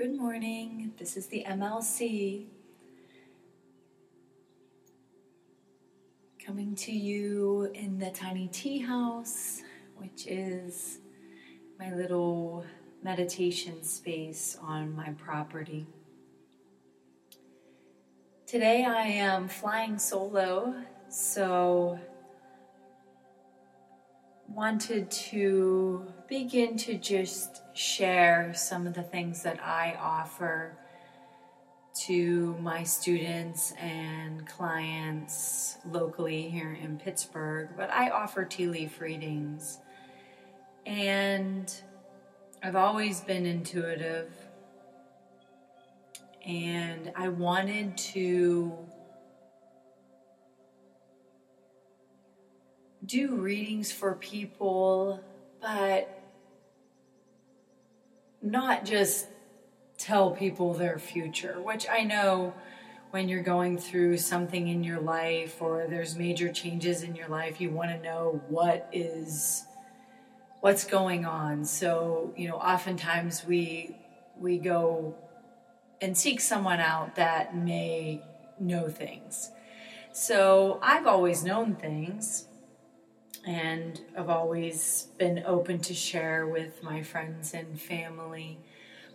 Good morning. This is the MLC coming to you in the tiny tea house, which is my little meditation space on my property. Today I am flying solo, so wanted to begin to just share some of the things that I offer to my students and clients locally here in Pittsburgh. But I offer tea leaf readings, and I've always been intuitive, and I wanted to do readings for people, but not just tell people their future, which I know when you're going through something in your life or there's major changes in your life, you want to know what is what's going on. So, you know, oftentimes we we go and seek someone out that may know things. So, I've always known things and I've always been open to share with my friends and family.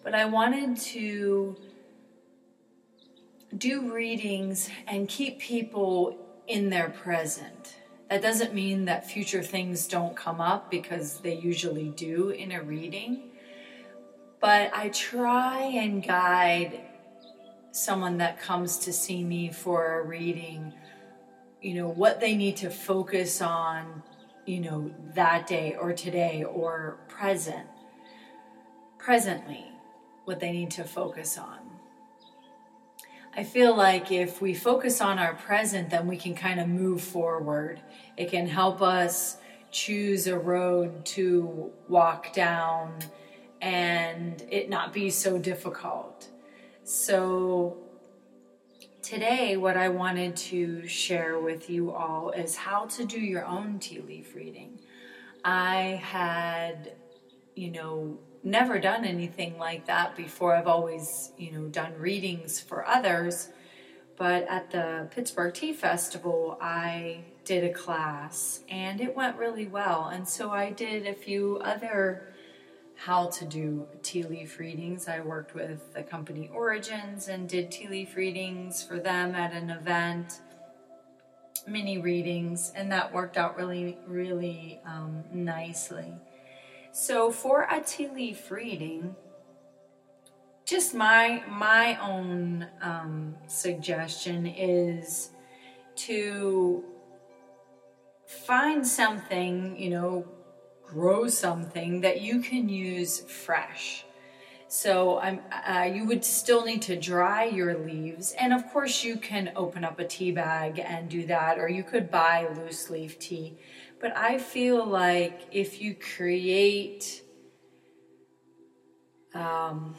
But I wanted to do readings and keep people in their present. That doesn't mean that future things don't come up because they usually do in a reading. But I try and guide someone that comes to see me for a reading, you know, what they need to focus on you know, that day or today or present, presently, what they need to focus on. I feel like if we focus on our present, then we can kind of move forward. It can help us choose a road to walk down and it not be so difficult. So, Today, what I wanted to share with you all is how to do your own tea leaf reading. I had, you know, never done anything like that before. I've always, you know, done readings for others. But at the Pittsburgh Tea Festival, I did a class and it went really well. And so I did a few other how to do tea leaf readings. I worked with the company Origins and did tea leaf readings for them at an event, mini readings, and that worked out really, really um, nicely. So for a tea leaf reading, just my my own um, suggestion is to find something you know grow something that you can use fresh. So uh, you would still need to dry your leaves, and of course you can open up a tea bag and do that, or you could buy loose leaf tea. But I feel like if you create um,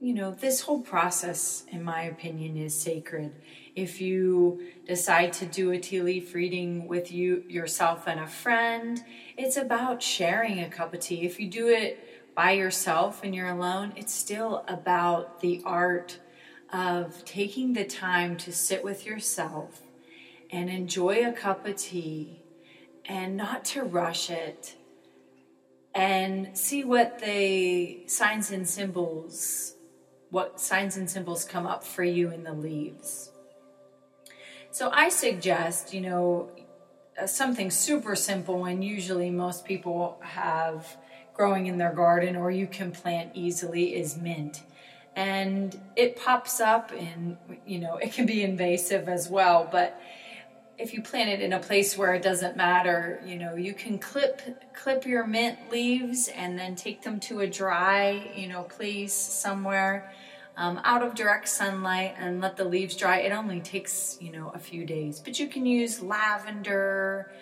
you know, this whole process, in my opinion, is sacred. If you decide to do a tea leaf reading with you yourself and a friend, it's about sharing a cup of tea. If you do it by yourself and you're alone, it's still about the art of taking the time to sit with yourself and enjoy a cup of tea and not to rush it and see what the signs and symbols what signs and symbols come up for you in the leaves. So I suggest, you know, uh, something super simple and usually most people have growing in their garden or you can plant easily is mint. And it pops up and, you know, it can be invasive as well, but if you plant it in a place where it doesn't matter, you know, you can clip clip your mint leaves and then take them to a dry, you know, place somewhere um, out of direct sunlight and let the leaves dry. It only takes, you know, a few days. But you can use lavender.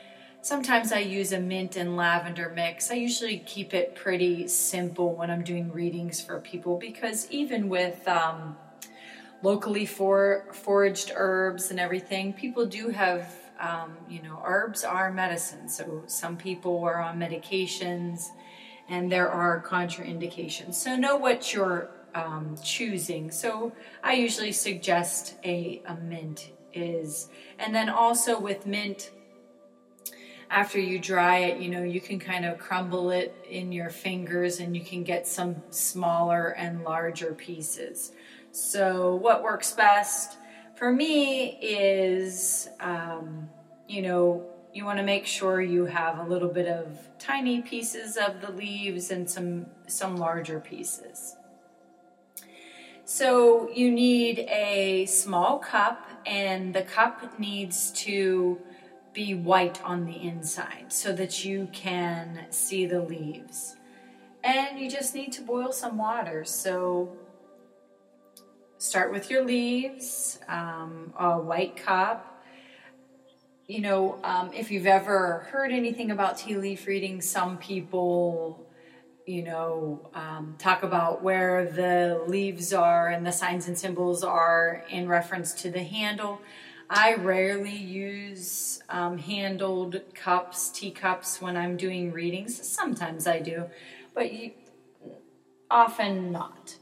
Sometimes I use a mint and lavender mix. I usually keep it pretty simple when I'm doing readings for people because even with um, locally for, foraged herbs and everything, people do have, um, you know, herbs are medicine. So some people are on medications and there are contraindications. So know what you're um, choosing. So I usually suggest a, a mint is, and then also with mint, after you dry it, you know, you can kind of crumble it in your fingers and you can get some smaller and larger pieces. So, what works best for me is, um, you know, you want to make sure you have a little bit of tiny pieces of the leaves and some some larger pieces. So you need a small cup and the cup needs to be white on the inside so that you can see the leaves. And you just need to boil some water. So start with your leaves, um, a white cup. You know, um, if you've ever heard anything about tea leaf reading, some people, you know, um, talk about where the leaves are and the signs and symbols are in reference to the handle. I rarely use um, handled cups, teacups, when I'm doing readings. Sometimes I do, but you, often not.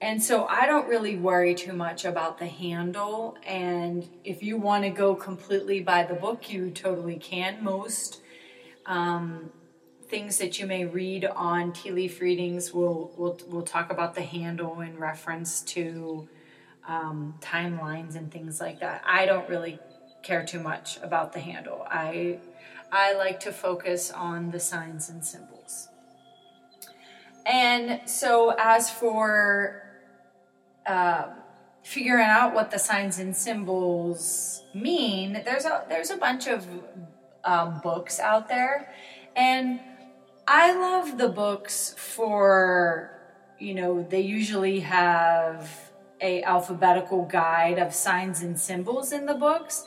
And so I don't really worry too much about the handle. And if you want to go completely by the book, you totally can. Most um, things that you may read on tea leaf readings We'll we'll we'll talk about the handle in reference to um, timelines and things like that. I don't really care too much about the handle. I I like to focus on the signs and symbols. And so, as for uh, figuring out what the signs and symbols mean, there's a there's a bunch of um, books out there, and I love the books for you know they usually have a alphabetical guide of signs and symbols in the books.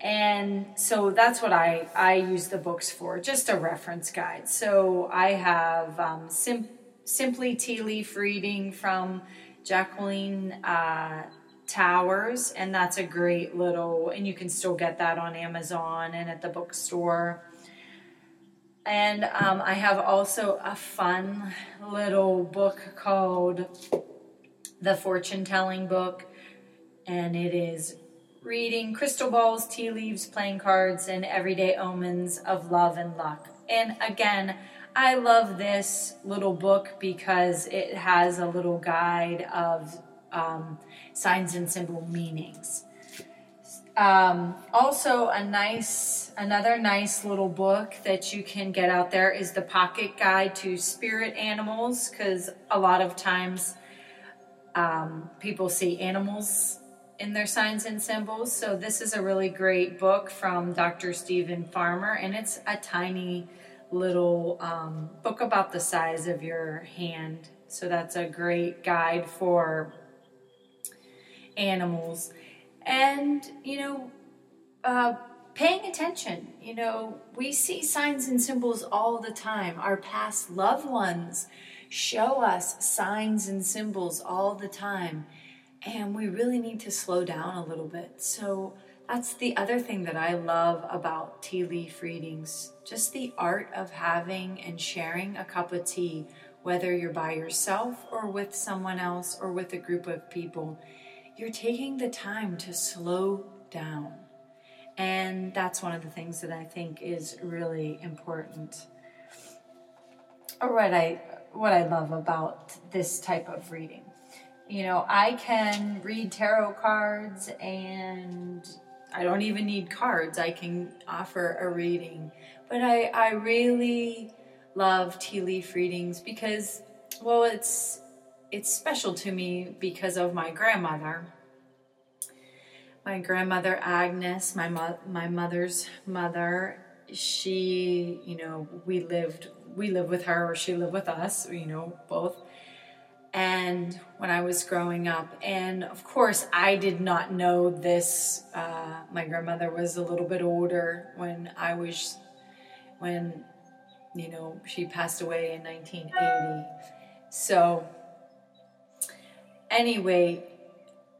And so that's what I, I use the books for just a reference guide. So i have um, sim- simply tea leaf reading from jacqueline uh, towers and that's a great little and you can still get that on amazon and at the bookstore and um, i have also a fun little book called the fortune telling book, and it is reading crystal balls, tea leaves, playing cards, and everyday omens of love and luck. And again, I love this little book because it has a little guide of um, signs and symbol meanings. Um, also, a nice, another nice little book that you can get out there is the Pocket Guide to Spirit Animals, because a lot of times um, people see animals in their signs and symbols. So this is a really great book from Dr. Steven Farmer, and it's a tiny little um, book about the size of your hand. So that's a great guide for animals. And, you know, uh, paying attention. You know, we see signs and symbols all the time. Our past loved ones show us signs and symbols all the time. And we really need to slow down a little bit. So that's the other thing that I love about tea leaf readings just the art of having and sharing a cup of tea, whether you're by yourself or with someone else or with a group of people. You're taking the time to slow down. And that's one of the things that I think is really important. All right, I what I love about this type of reading. You know, I can read tarot cards and I don't even need cards. I can offer a reading. But I, I really love tea leaf readings because, well, it's it's special to me because of my grandmother. My grandmother Agnes, my mo- my mother's mother, she, you know, we lived we lived with her or she lived with us, you know, both. And when I was growing up, and of course, I did not know this. Uh, my grandmother was a little bit older when I was, when, you know, she passed away in 1980. So, anyway,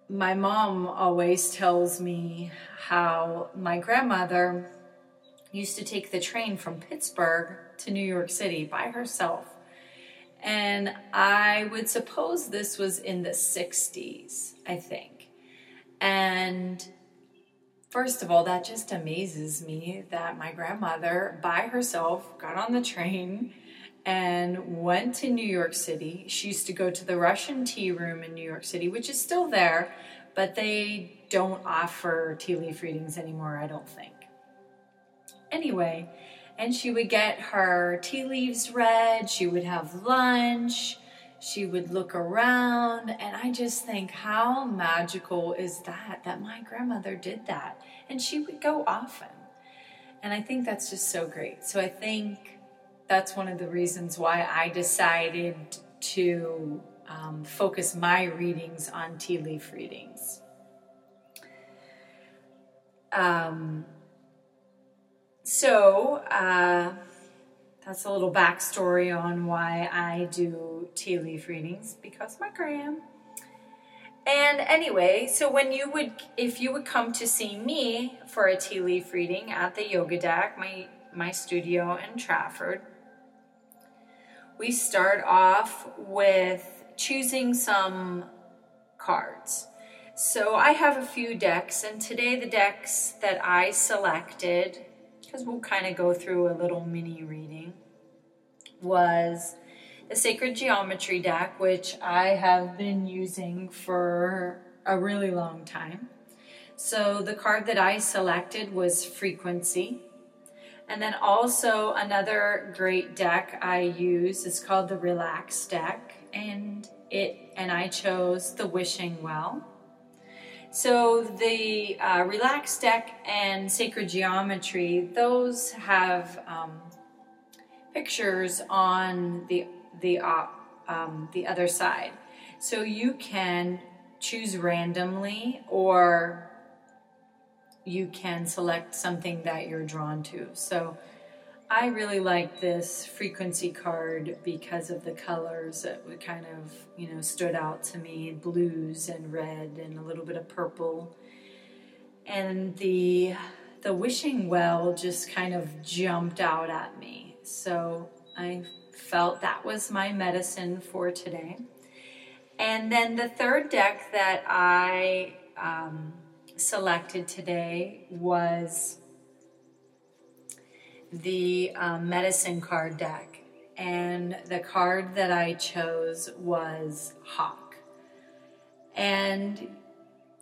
my mom always tells me how my grandmother used to take the train from Pittsburgh to New York City by herself And I would suppose this was in the 60s, I think. And first of all, that just amazes me that my grandmother, by herself, got on the train and went to New York City. She used to go to the Russian tea room in New York City, which is still there, but they don't offer tea leaf readings anymore, I don't think. Anyway, and she would get her tea leaves read, she would have lunch, she would look around, and I just think, how magical is that? That my grandmother did that, and she would go often. And I think that's just so great. So I think that's one of the reasons why I decided to um, focus my readings on tea leaf readings. Um, so, uh, that's a little backstory on why I do tea leaf readings because my gram. And anyway, so when you would, if you would come to see me for a tea leaf reading at the Yoga Deck, my my studio in Trafford, we start off with choosing some cards. So I have a few decks, and today the decks that I selected, because we'll kind of go through a little mini reading, was the Sacred Geometry deck, which I have been using for a really long time. So the card that I selected was Frequency. And then also another great deck I use is called the Relax deck, and it and I chose the Wishing Well. So the uh, Relax deck and Sacred Geometry, those have um, pictures on the the uh, um, the other side, so you can choose randomly or you can select something that you're drawn to. So I really like this frequency card because of the colors that kind of, you know, stood out to me, blues and red and a little bit of purple. And the the wishing well just kind of jumped out at me. So I felt that was my medicine for today. And then the third deck that I um, selected today was the um, medicine card deck. And the card that I chose was Hawk. And,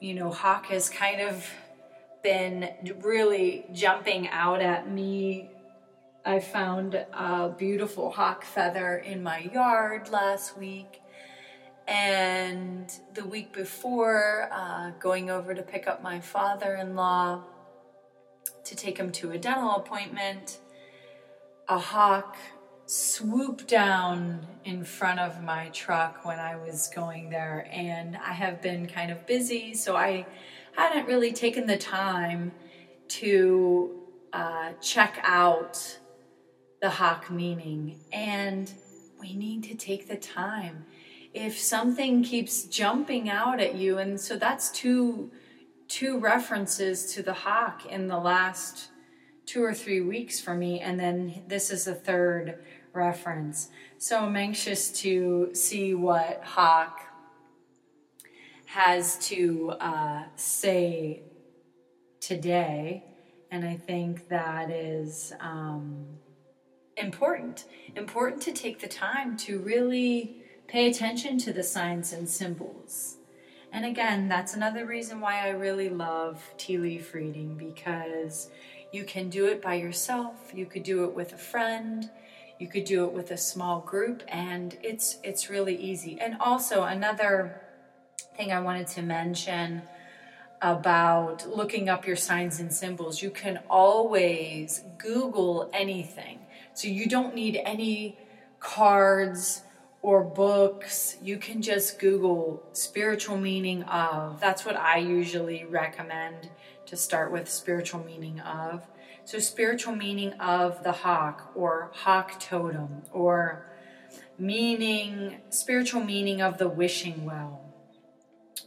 you know, Hawk has kind of been really jumping out at me. I found a beautiful hawk feather in my yard last week and the week before, uh, going over to pick up my father in law to take him to a dental appointment, a hawk swooped down in front of my truck when I was going there. And I have been kind of busy, so I hadn't really taken the time to uh, check out the hawk meaning. And we need to take the time if something keeps jumping out at you and so that's two two references to the hawk in the last two or three weeks for me and then this is the third reference. So i'm anxious to see what hawk has to uh, say today and i think that is um, important. Important to take the time to really Pay attention to the signs and symbols. And again, that's another reason why I really love tea leaf reading because you can do it by yourself, you could do it with a friend, you could do it with a small group and it's it's really easy. And also another thing I wanted to mention about looking up your signs and symbols, you can always Google anything. So you don't need any cards or books, you can just Google spiritual meaning of. That's what I usually recommend to start with spiritual meaning of. So, spiritual meaning of the hawk or hawk totem or meaning, spiritual meaning of the wishing well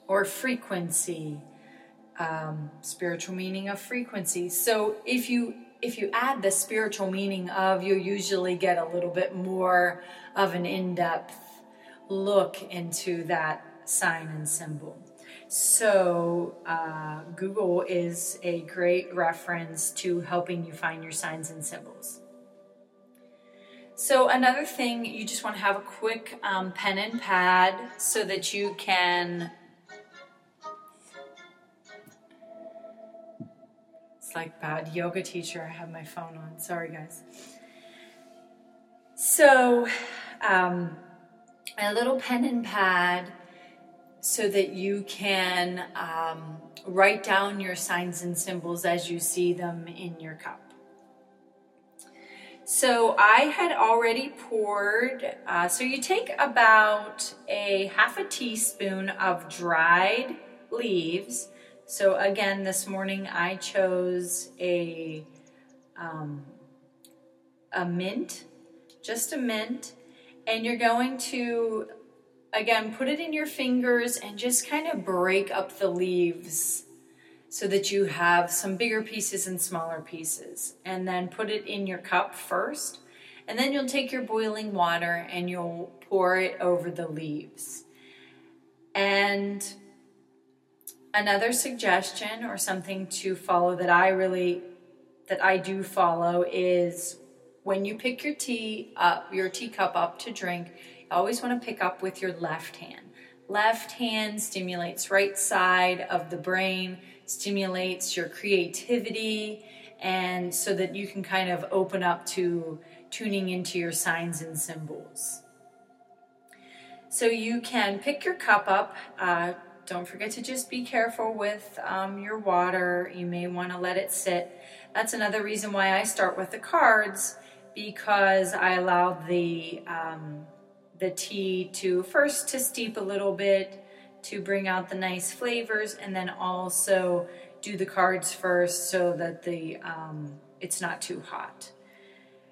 or frequency, um, spiritual meaning of frequency. So, if you if you add the spiritual meaning of, you'll usually get a little bit more of an in depth look into that sign and symbol. So, uh, Google is a great reference to helping you find your signs and symbols. So, another thing, you just want to have a quick um, pen and pad so that you can. Like bad yoga teacher. I have my phone on. Sorry, guys. So, um, a little pen and pad so that you can um, write down your signs and symbols as you see them in your cup. So I had already poured, uh, so you take about a half a teaspoon of dried leaves. So again, this morning I chose a, um, a mint, just a mint, and you're going to, again, put it in your fingers and just kind of break up the leaves so that you have some bigger pieces and smaller pieces. And then put it in your cup first. And then you'll take your boiling water and you'll pour it over the leaves. And another suggestion or something to follow that I really that I do follow is when you pick your tea up, your teacup up to drink, you always want to pick up with your left hand. Left hand stimulates right side of the brain, stimulates your creativity, and so that you can kind of open up to tuning into your signs and symbols. So you can pick your cup up. Uh, don't forget to just be careful with um, your water. You may want to let it sit. That's another reason why I start with the cards because I allow the um, the tea to first to steep a little bit to bring out the nice flavors, and then also do the cards first so that the um, it's not too hot.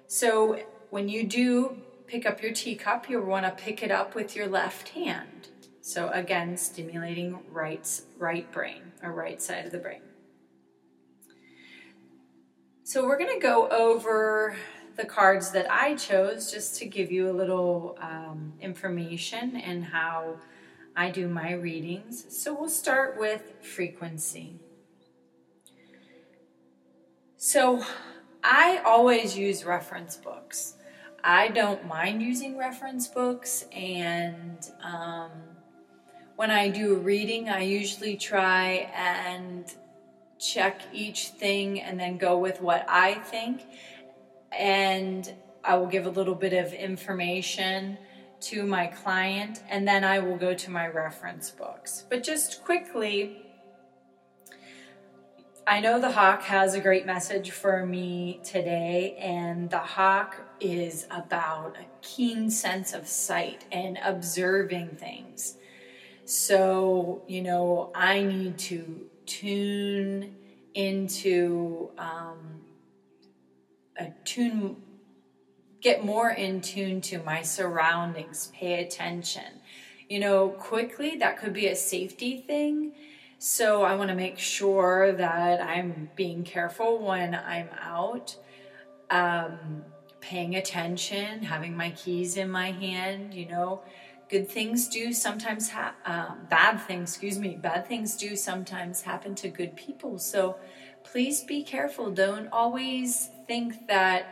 So when you do pick up your teacup, you want to pick it up with your left hand. So again, stimulating right right brain or right side of the brain. So we're going to go over the cards that I chose just to give you a little um, information and how I do my readings. So we'll start with frequency. So I always use reference books. I don't mind using reference books, and um, when I do a reading, I usually try and check each thing and then go with what I think and I will give a little bit of information to my client and then I will go to my reference books. But just quickly, I know the Hawk has a great message for me today, and the Hawk is about a keen sense of sight and observing things. So, you know, I need to tune into um, tune get more in tune to my surroundings pay attention. You know quickly that could be a safety thing. So i want to make sure that i'm being careful when i'm out um, paying attention having my keys in my hand you know good things do sometimes ha- um, bad things excuse me bad things do sometimes happen to good people so please be careful don't always think that,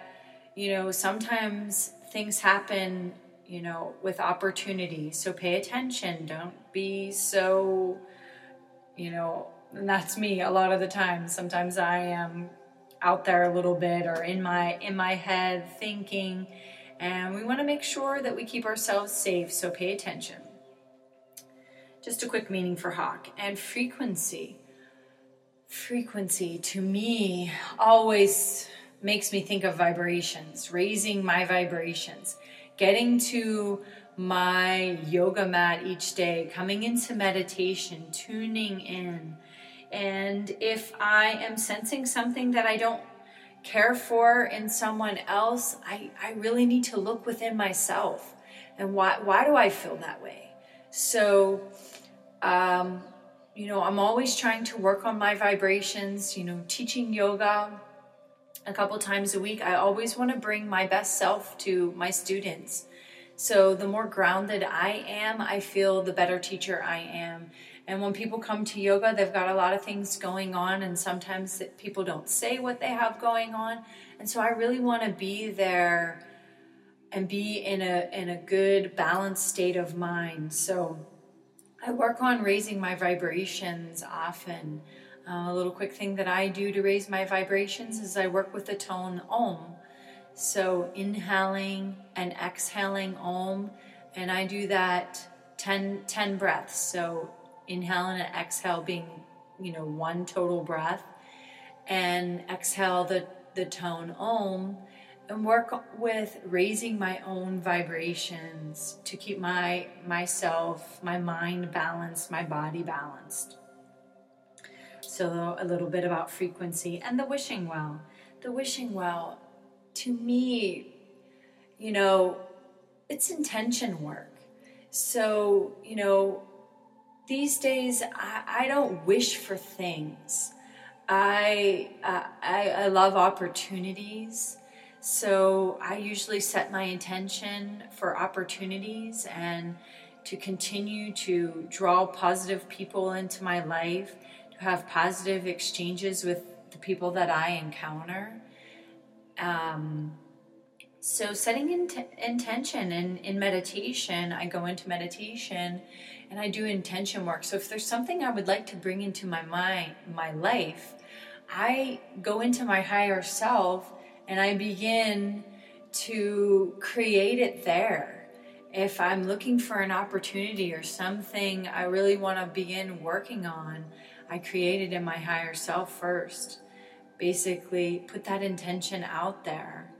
you know, sometimes things happen, you know, with opportunity. So pay attention. Don't be so, you know, and that's me a lot of the time. Sometimes I am out there a little bit or in my in my head thinking and we want to make sure that we keep ourselves safe so pay attention. Just a quick meaning for hawk and frequency. Frequency to me always makes me think of vibrations, raising my vibrations, getting to my yoga mat each day, coming into meditation, tuning in. And if I am sensing something that I don't care for in someone else, I, I really need to look within myself. And why, why do I feel that way? So, um, you know, I'm always trying to work on my vibrations, you know, teaching yoga, a couple times a week. I always want to bring my best self to my students. So the more grounded I am, I feel the better teacher I am. And when people come to yoga, they've got a lot of things going on, and sometimes people don't say what they have going on. And so I really want to be there and be in a in a good balanced state of mind. So I work on raising my vibrations often. Uh, a little quick thing that I do to raise my vibrations is I work with the tone Om. So inhaling and exhaling Om, and I do that 10, 10 breaths. So inhale and exhale being, you know, one total breath, and exhale the, the tone Om, and work with raising my own vibrations to keep my myself, my mind balanced, my body balanced. So a little bit about frequency and the wishing well. The wishing well to me, you know, it's intention work. So, you know, these days I, I don't wish for things. I, uh, I, I love opportunities. So I usually set my intention for opportunities and to continue to draw positive people into my life, to have positive exchanges with the people that I encounter. Um, so setting int- intention in, in meditation, I go into meditation and I do intention work. So if there's something I would like to bring into my mind, my life, I go into my higher self and I begin to create it there. If I'm looking for an opportunity or something I really want to begin working on, I create it in my higher self first. Basically, put that intention out there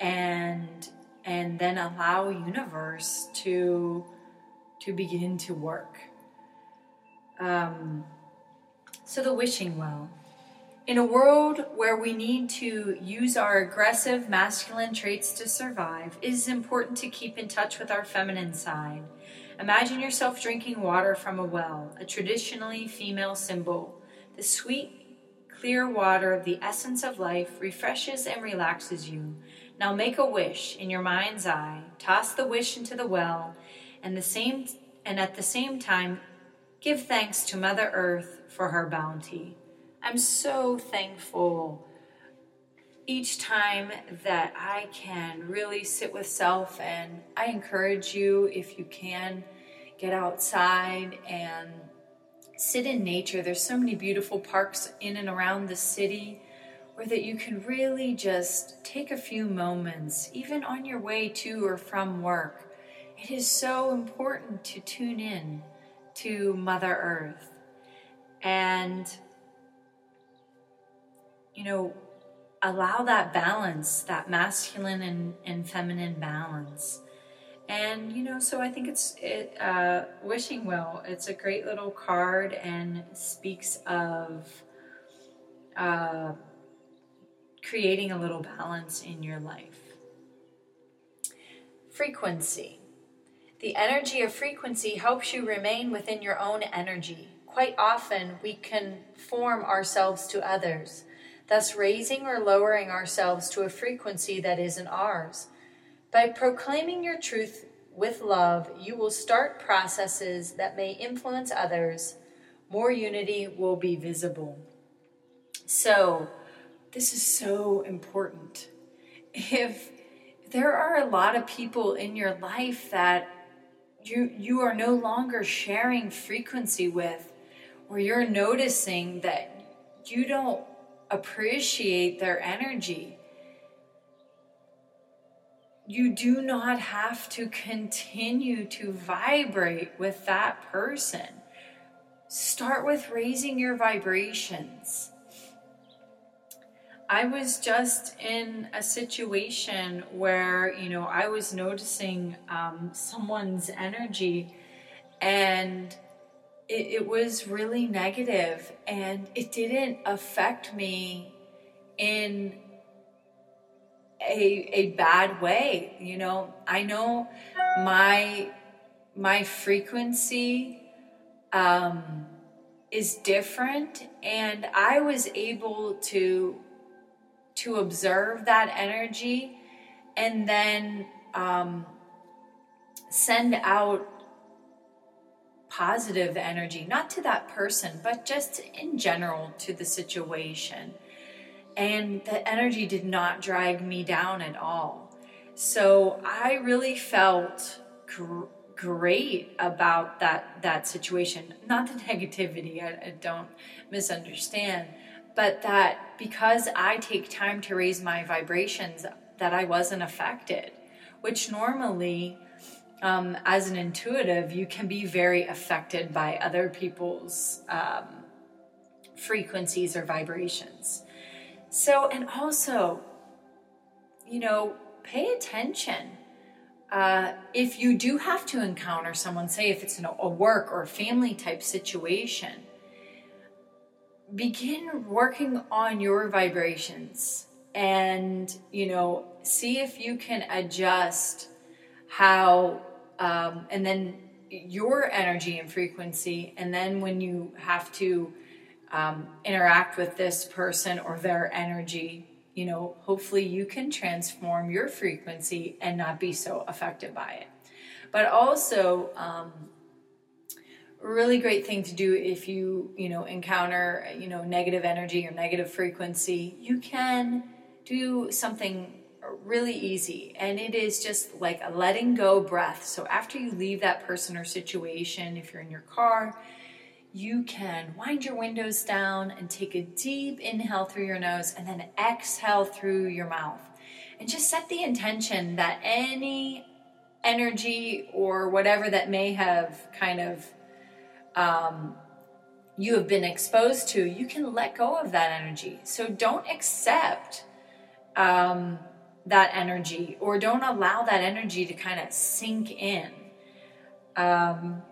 and and then allow universe to to begin to work. Um, so the wishing well. In a world where we need to use our aggressive masculine traits to survive, it is important to keep in touch with our feminine side. Imagine yourself drinking water from a well, a traditionally female symbol. The sweet, clear water of the essence of life refreshes and relaxes you. Now make a wish in your mind's eye, toss the wish into the well, and the same and at the same time give thanks to Mother Earth for her bounty. I'm so thankful each time that I can really sit with self, and I encourage you, if you can, get outside and sit in nature. There's so many beautiful parks in and around the city where that you can really just take a few moments, even on your way to or from work. It is so important to tune in to Mother Earth. And you know, allow that balance, that masculine and, and feminine balance. And you know, so I think it's it uh, wishing well. It's a great little card and speaks of uh, creating a little balance in your life. Frequency. The energy of frequency helps you remain within your own energy. Quite often, we conform ourselves to others thus raising or lowering ourselves to a frequency that isn't ours. By proclaiming your truth with love, you will start processes that may influence others. More unity will be visible. So, this is so important. If there are a lot of people in your life that you you are no longer sharing frequency with or you're noticing that you don't appreciate their energy. You do not have to continue to vibrate with that person. Start with raising your vibrations. I was just in a situation where, you know, I was noticing um, someone's energy and it, it was really negative and it didn't affect me in a a bad way you know? I know my my frequency um is different and i was able to to observe that energy and then um send out positive energy, not to that person, but just in general to the situation. And the energy did not drag me down at all. So I really felt gr- great about that that situation. Not the negativity, I, I don't misunderstand, but that because I take time to raise my vibrations, that I wasn't affected, which normally um, as an intuitive, you can be very affected by other people's um, frequencies or vibrations. So, and also, you know, pay attention. Uh, if you do have to encounter someone, say if it's a work or family type situation, begin working on your vibrations and, you know, see if you can adjust how um, and then your energy and frequency and then when you have to um, interact with this person or their energy you know hopefully you can transform your frequency and not be so affected by it. But also um, really great thing to do if you you know encounter you know negative energy or negative frequency you can do something really easy and it is just like a letting go breath. So after you leave that person or situation, if you're in your car, you can wind your windows down and take a deep inhale through your nose and then exhale through your mouth. And just set the intention that any energy or whatever that may have kind of um, you have been exposed to, you can let go of that energy. So don't accept um, that energy or don't allow that energy to kind of sink in. Um,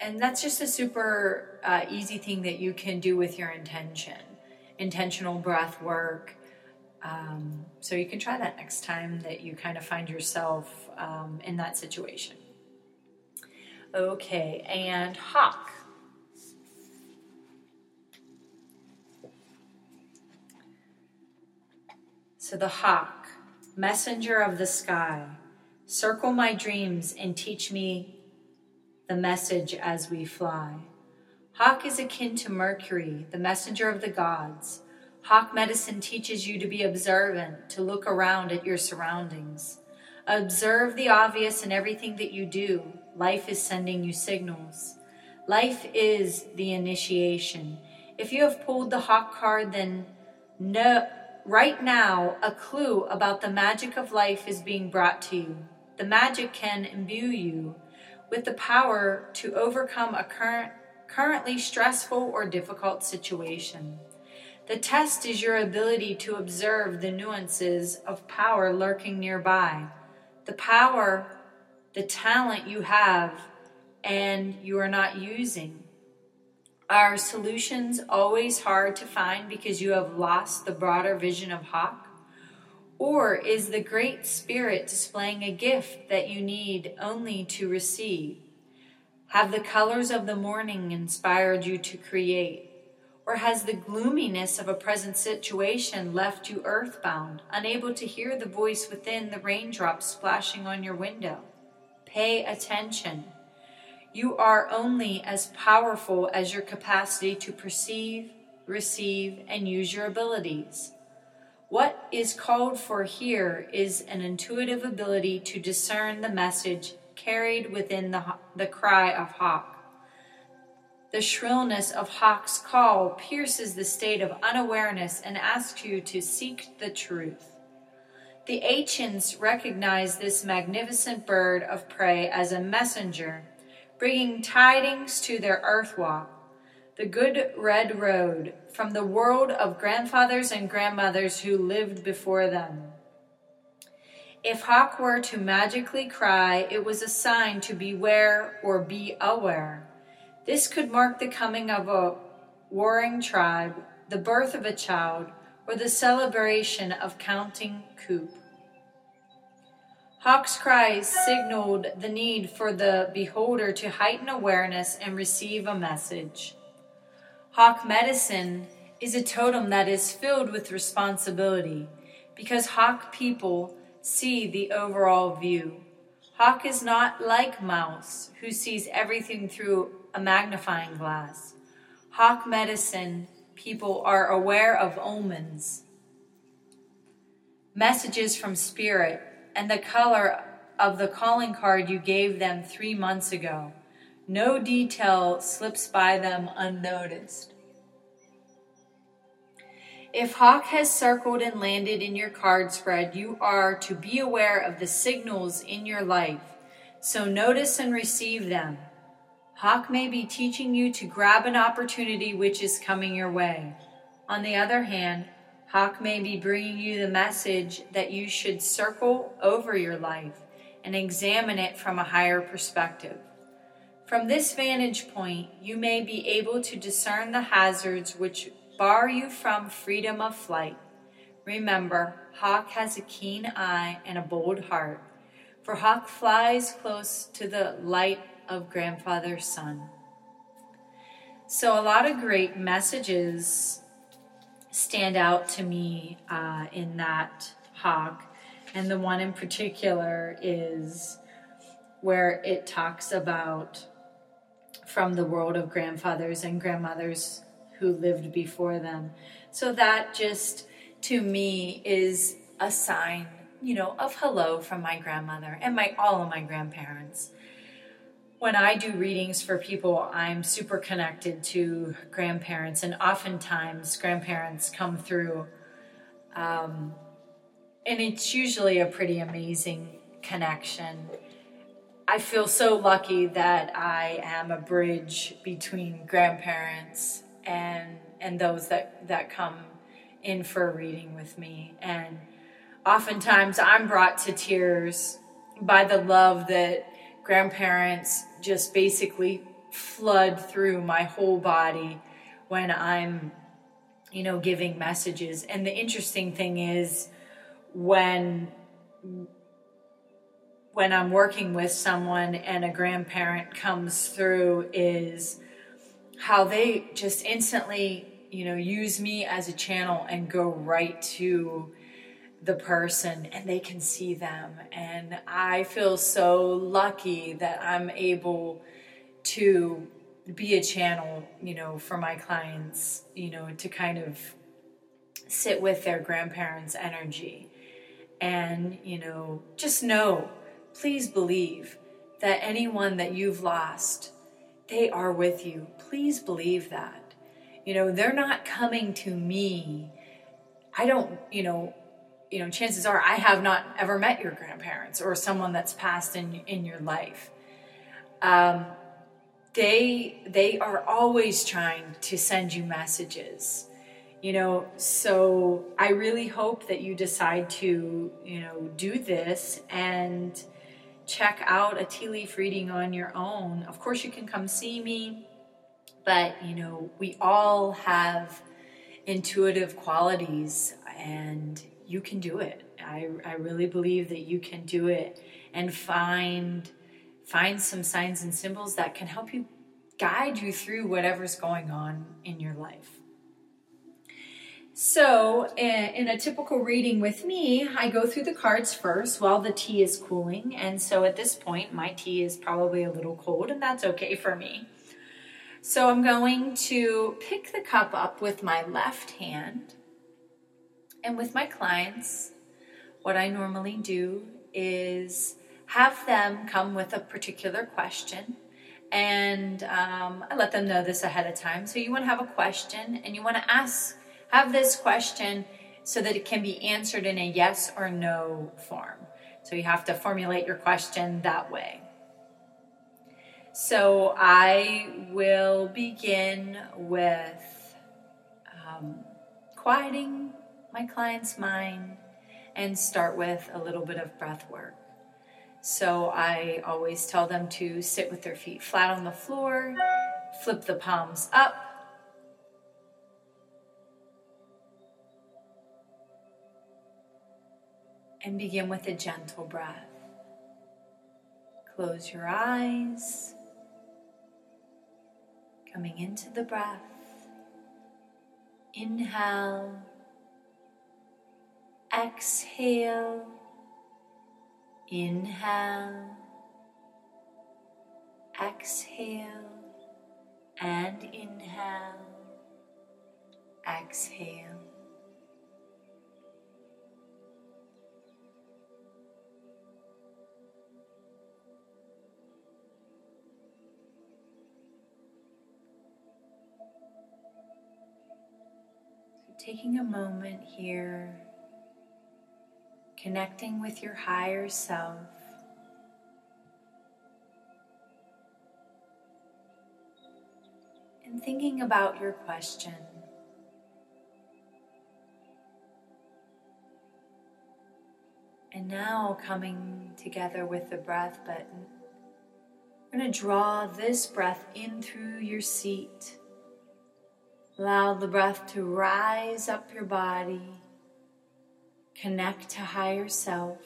and that's just a super uh, easy thing that you can do with your intention intentional breath work. Um, so you can try that next time that you kind of find yourself um, in that situation. Okay, and hawk. So the hawk, messenger of the sky, circle my dreams and teach me the message as we fly. Hawk is akin to Mercury, the messenger of the gods. Hawk medicine teaches you to be observant, to look around at your surroundings. Observe the obvious in everything that you do. Life is sending you signals. Life is the initiation. If you have pulled the Hawk card, then no, Right now, a clue about the magic of life is being brought to you. The magic can imbue you with the power to overcome a current, currently stressful or difficult situation. The test is your ability to observe the nuances of power lurking nearby. The power, the talent you have, and you are not using. Are solutions always hard to find because you have lost the broader vision of Hawk? Or is the Great Spirit displaying a gift that you need only to receive? Have the colors of the morning inspired you to create? Or has the gloominess of a present situation left you earthbound, unable to hear the voice within the raindrops splashing on your window? Pay attention. You are only as powerful as your capacity to perceive, receive, and use your abilities. What is called for here is an intuitive ability to discern the message carried within the, the cry of hawk. The shrillness of hawk's call pierces the state of unawareness and asks you to seek the truth. The ancients recognized this magnificent bird of prey as a messenger bringing tidings to their earth walk, the good red road from the world of grandfathers and grandmothers who lived before them. If Hawk were to magically cry, it was a sign to beware or be aware. This could mark the coming of a warring tribe, the birth of a child, or the celebration of counting coup. Hawk's cries signaled the need for the beholder to heighten awareness and receive a message. Hawk medicine is a totem that is filled with responsibility because Hawk people see the overall view. Hawk is not like mouse, who sees everything through a magnifying glass. Hawk medicine people are aware of omens, messages from spirit, and the color of the calling card you gave them three months ago. No detail slips by them unnoticed. If Hawk has circled and landed in your card spread, you are to be aware of the signals in your life, so notice and receive them. Hawk may be teaching you to grab an opportunity which is coming your way. On the other hand, Hawk may be bringing you the message that you should circle over your life and examine it from a higher perspective. From this vantage point, you may be able to discern the hazards which bar you from freedom of flight. Remember, Hawk has a keen eye and a bold heart, for Hawk flies close to the light of grandfather's sun. So, a lot of great messages stand out to me uh, in that Hawk, and the one in particular is where it talks about from the world of grandfathers and grandmothers who lived before them. So that just to me is a sign, you know, of hello from my grandmother and my all of my grandparents. When I do readings for people, I'm super connected to grandparents, and oftentimes grandparents come through, um, and it's usually a pretty amazing connection. I feel so lucky that I am a bridge between grandparents and and those that that come in for a reading with me and oftentimes i'm brought to tears by the love that grandparents just basically flood through my whole body when i'm you know giving messages. And the interesting thing is when when i'm working with someone and a grandparent comes through is how they just instantly, you know, use me as a channel and go right to the person and they can see them. And I feel so lucky that I'm able to be a channel, you know, for my clients, you know, to kind of sit with their grandparents' energy. And, you know, just know, please believe that anyone that you've lost they are with you. Please believe that. You know, they're not coming to me. I don't, you know, you know, chances are I have not ever met your grandparents or someone that's passed in in your life. Um, they they are always trying to send you messages you know so i really hope that you decide to you know do this and check out a tea leaf reading on your own. Of course, you can come see me, but you know, we all have intuitive qualities and you can do it. I, I really believe that you can do it and find find some signs and symbols that can help you guide you through whatever's going on in your life. So, in a typical reading with me, I go through the cards first while the tea is cooling. And so at this point, my tea is probably a little cold, and that's okay for me. So, I'm going to pick the cup up with my left hand. And with my clients, what I normally do is have them come with a particular question. And um, I let them know this ahead of time. So, you want to have a question and you want to ask have this question so that it can be answered in a yes or no form. So you have to formulate your question that way. So I will begin with um, quieting my client's mind and start with a little bit of breath work. So I always tell them to sit with their feet flat on the floor, flip the palms up, and begin with a gentle breath. Close your eyes, coming into the breath. Inhale, exhale, Inhale, exhale, and inhale, exhale. taking a moment here, connecting with your higher self. And thinking about your question. And now coming together with the breath button, we're going to draw this breath in through your seat Allow the breath to rise up your body, connect to higher self.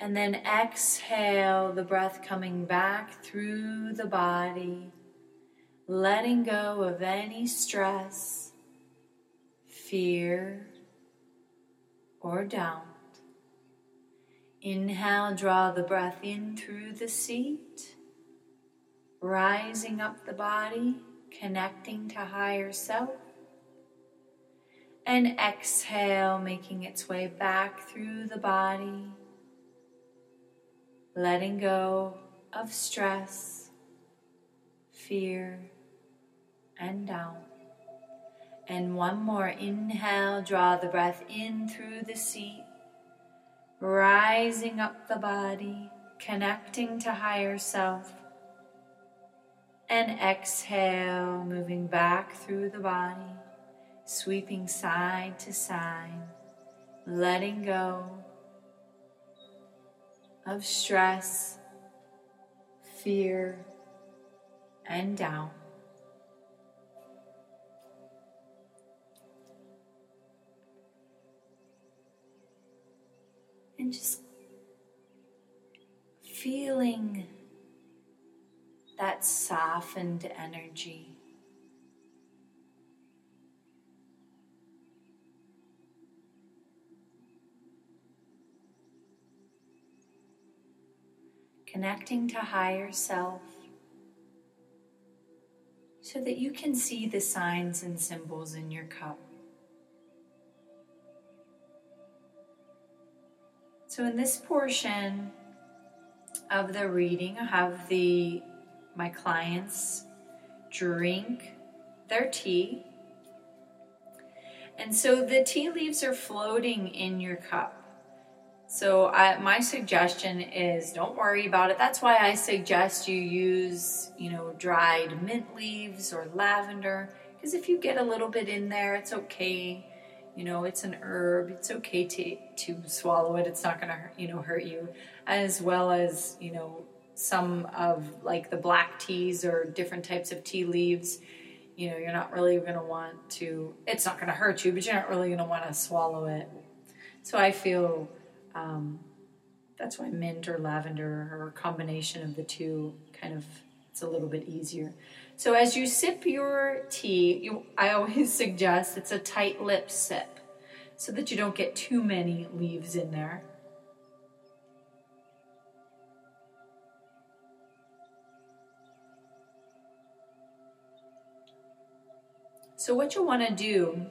And then exhale the breath coming back through the body, letting go of any stress, fear, or doubt. Inhale, draw the breath in through the seat rising up the body, connecting to higher self. And exhale, making its way back through the body, letting go of stress, fear, and doubt. And one more inhale, draw the breath in through the seat, rising up the body, connecting to higher self and exhale, moving back through the body, sweeping side to side, letting go of stress, fear, and doubt. And just feeling that softened energy. Connecting to higher self so that you can see the signs and symbols in your cup. So, in this portion of the reading, I have the my clients drink their tea. And so the tea leaves are floating in your cup. So I, my suggestion is don't worry about it. That's why I suggest you use, you know, dried mint leaves or lavender because if you get a little bit in there, it's okay. You know, it's an herb. It's okay to to swallow it. It's not going to, you know, hurt you as well as, you know, some of like the black teas or different types of tea leaves, you know, you're not really going to want to, it's not going to hurt you, but you're not really going to want to swallow it. So I feel um, that's why mint or lavender or a combination of the two kind of, it's a little bit easier. So as you sip your tea, you, I always suggest it's a tight lip sip so that you don't get too many leaves in there. So what you want to do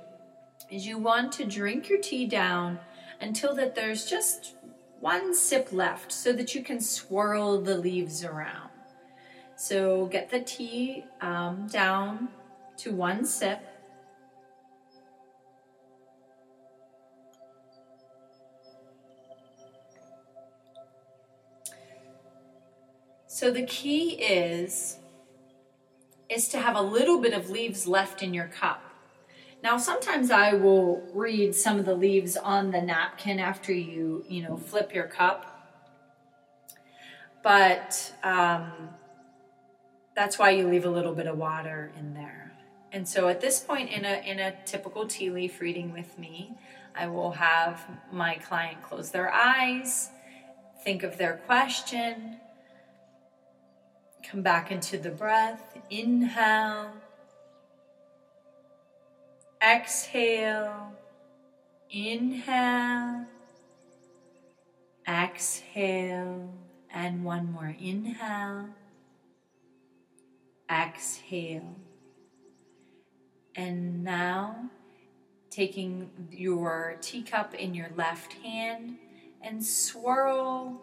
is you want to drink your tea down until that there's just one sip left so that you can swirl the leaves around. So get the tea um, down to one sip. So the key is is to have a little bit of leaves left in your cup. Now, sometimes I will read some of the leaves on the napkin after you, you know, flip your cup. But um, that's why you leave a little bit of water in there. And so at this point in a, in a typical tea leaf reading with me, I will have my client close their eyes, think of their question, Come back into the breath. Inhale. Exhale. Inhale. Exhale. And one more. Inhale. Exhale. And now, taking your teacup in your left hand and swirl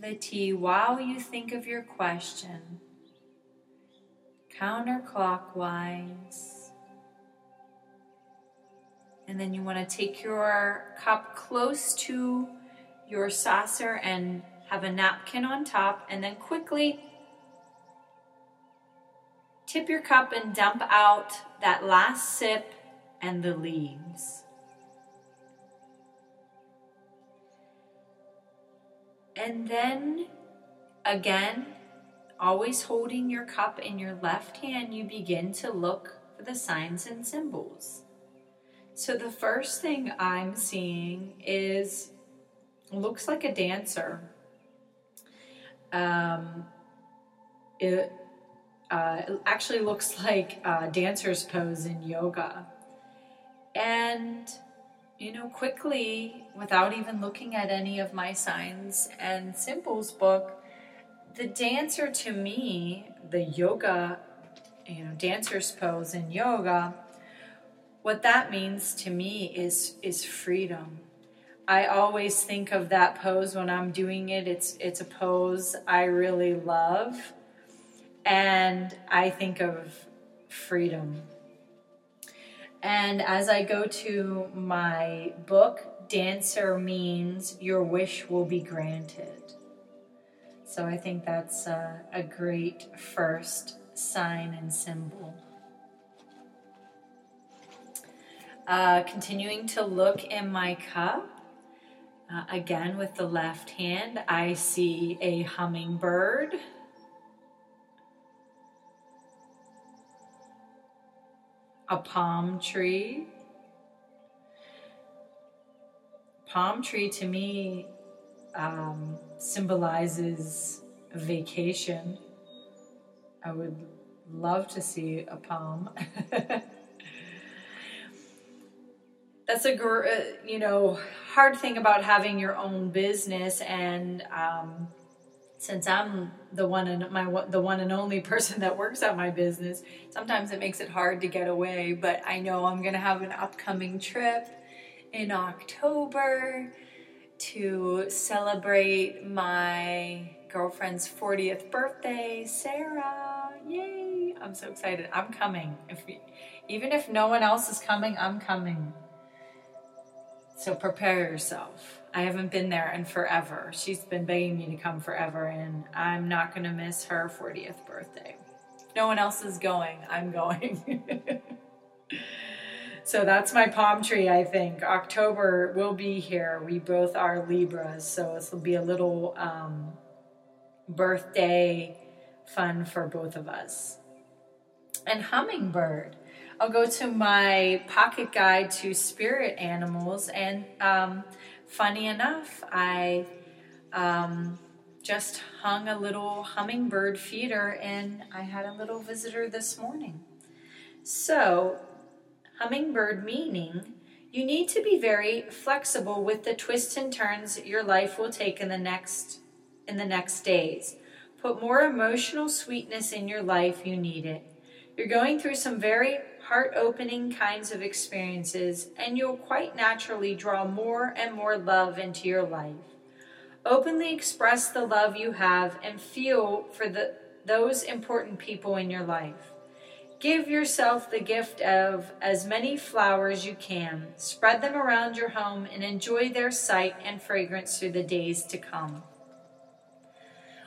the tea while you think of your question counterclockwise. And then you want to take your cup close to your saucer and have a napkin on top, and then quickly tip your cup and dump out that last sip and the leaves. And then again, always holding your cup in your left hand, you begin to look for the signs and symbols. So the first thing I'm seeing is looks like a dancer. Um, it, uh, actually looks like a dancer's pose in yoga. And you know, quickly, without even looking at any of my signs and symbols book, the dancer to me, the yoga, you know, dancer's pose in yoga, what that means to me is is freedom. I always think of that pose when I'm doing it. It's it's a pose I really love and I think of freedom. And as I go to my book, dancer means your wish will be granted. So I think that's a, a great first sign and symbol. Uh, continuing to look in my cup, uh, again with the left hand, I see a hummingbird. a palm tree. Palm tree to me um, symbolizes vacation. I would love to see a palm. That's a gr- uh, you know hard thing about having your own business and um, since I'm the one and my the one and only person that works at my business, sometimes it makes it hard to get away. But I know I'm gonna have an upcoming trip in October to celebrate my girlfriend's 40th birthday, Sarah. Yay! I'm so excited. I'm coming. If even if no one else is coming, I'm coming. So prepare yourself. I haven't been there in forever. She's been begging me to come forever, and I'm not going to miss her 40th birthday. No one else is going, I'm going. so that's my palm tree, I think. October will be here. We both are Libras, so this will be a little um, birthday fun for both of us. And hummingbird. I'll go to my pocket guide to spirit animals and um, funny enough, I um, just hung a little hummingbird feeder and I had a little visitor this morning. So, hummingbird meaning you need to be very flexible with the twists and turns your life will take in the next in the next days. Put more emotional sweetness in your life, you need it. You're going through some very heart opening kinds of experiences, and you'll quite naturally draw more and more love into your life. Openly express the love you have and feel for the, those important people in your life. Give yourself the gift of as many flowers you can. Spread them around your home and enjoy their sight and fragrance through the days to come.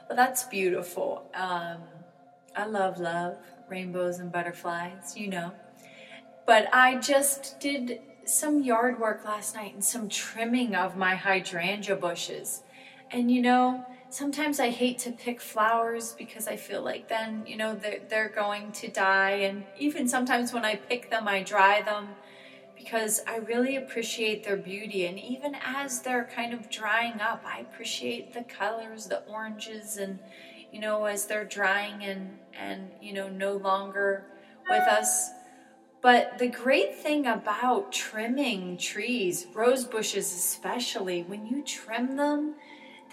Well, that's beautiful. Um, I love love, rainbows and butterflies, you know. But I just did some yard work last night and some trimming of my hydrangea bushes. And you know, sometimes I hate to pick flowers because I feel like then, you know, they're, they're going to die. And even sometimes when I pick them, I dry them because I really appreciate their beauty. And even as they're kind of drying up, I appreciate the colors, the oranges, and, you know, as they're drying and, and you know, no longer with us. But the great thing about trimming trees, rose bushes especially, when you trim them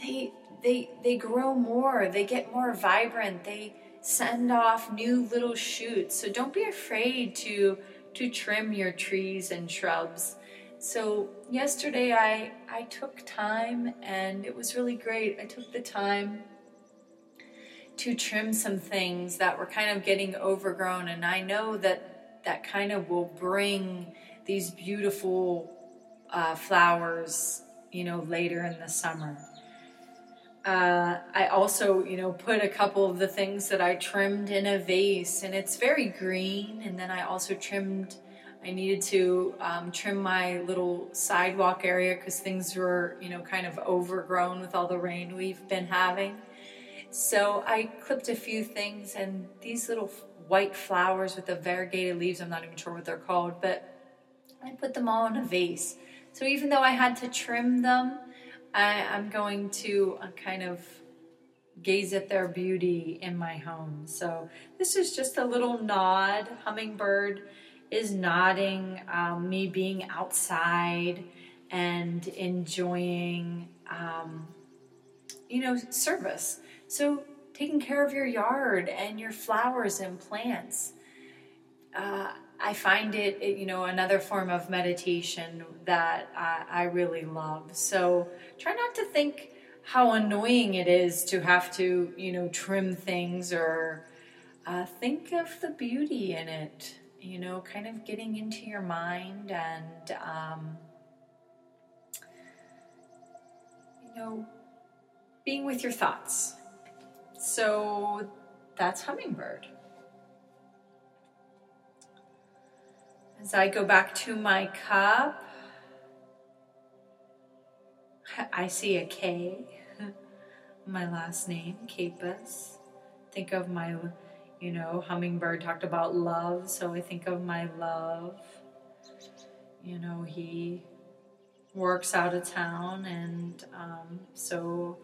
they they they grow more, they get more vibrant, they send off new little shoots. So don't be afraid to to trim your trees and shrubs. So yesterday I I took time and it was really great. I took the time to trim some things that were kind of getting overgrown and I know that that kind of will bring these beautiful uh, flowers, you know, later in the summer. Uh, I also, you know, put a couple of the things that I trimmed in a vase, and it's very green. And then I also trimmed. I needed to um, trim my little sidewalk area because things were, you know, kind of overgrown with all the rain we've been having. So I clipped a few things, and these little white flowers with the variegated leaves. I'm not even sure what they're called, but I put them all in a vase. So even though I had to trim them, I, am going to uh, kind of gaze at their beauty in my home. So this is just a little nod. Hummingbird is nodding um, me being outside and enjoying, um, you know, service. So taking care of your yard and your flowers and plants. Uh, I find it, it, you know, another form of meditation that I, I really love. So try not to think how annoying it is to have to, you know, trim things or uh, think of the beauty in it, you know, kind of getting into your mind and, um, you know, being with your thoughts. So that's Hummingbird. As I go back to my cup, I see a K, my last name, Capus. Think of my, you know, hummingbird talked about love, so I think of my love. You know, he works out of town, and um, so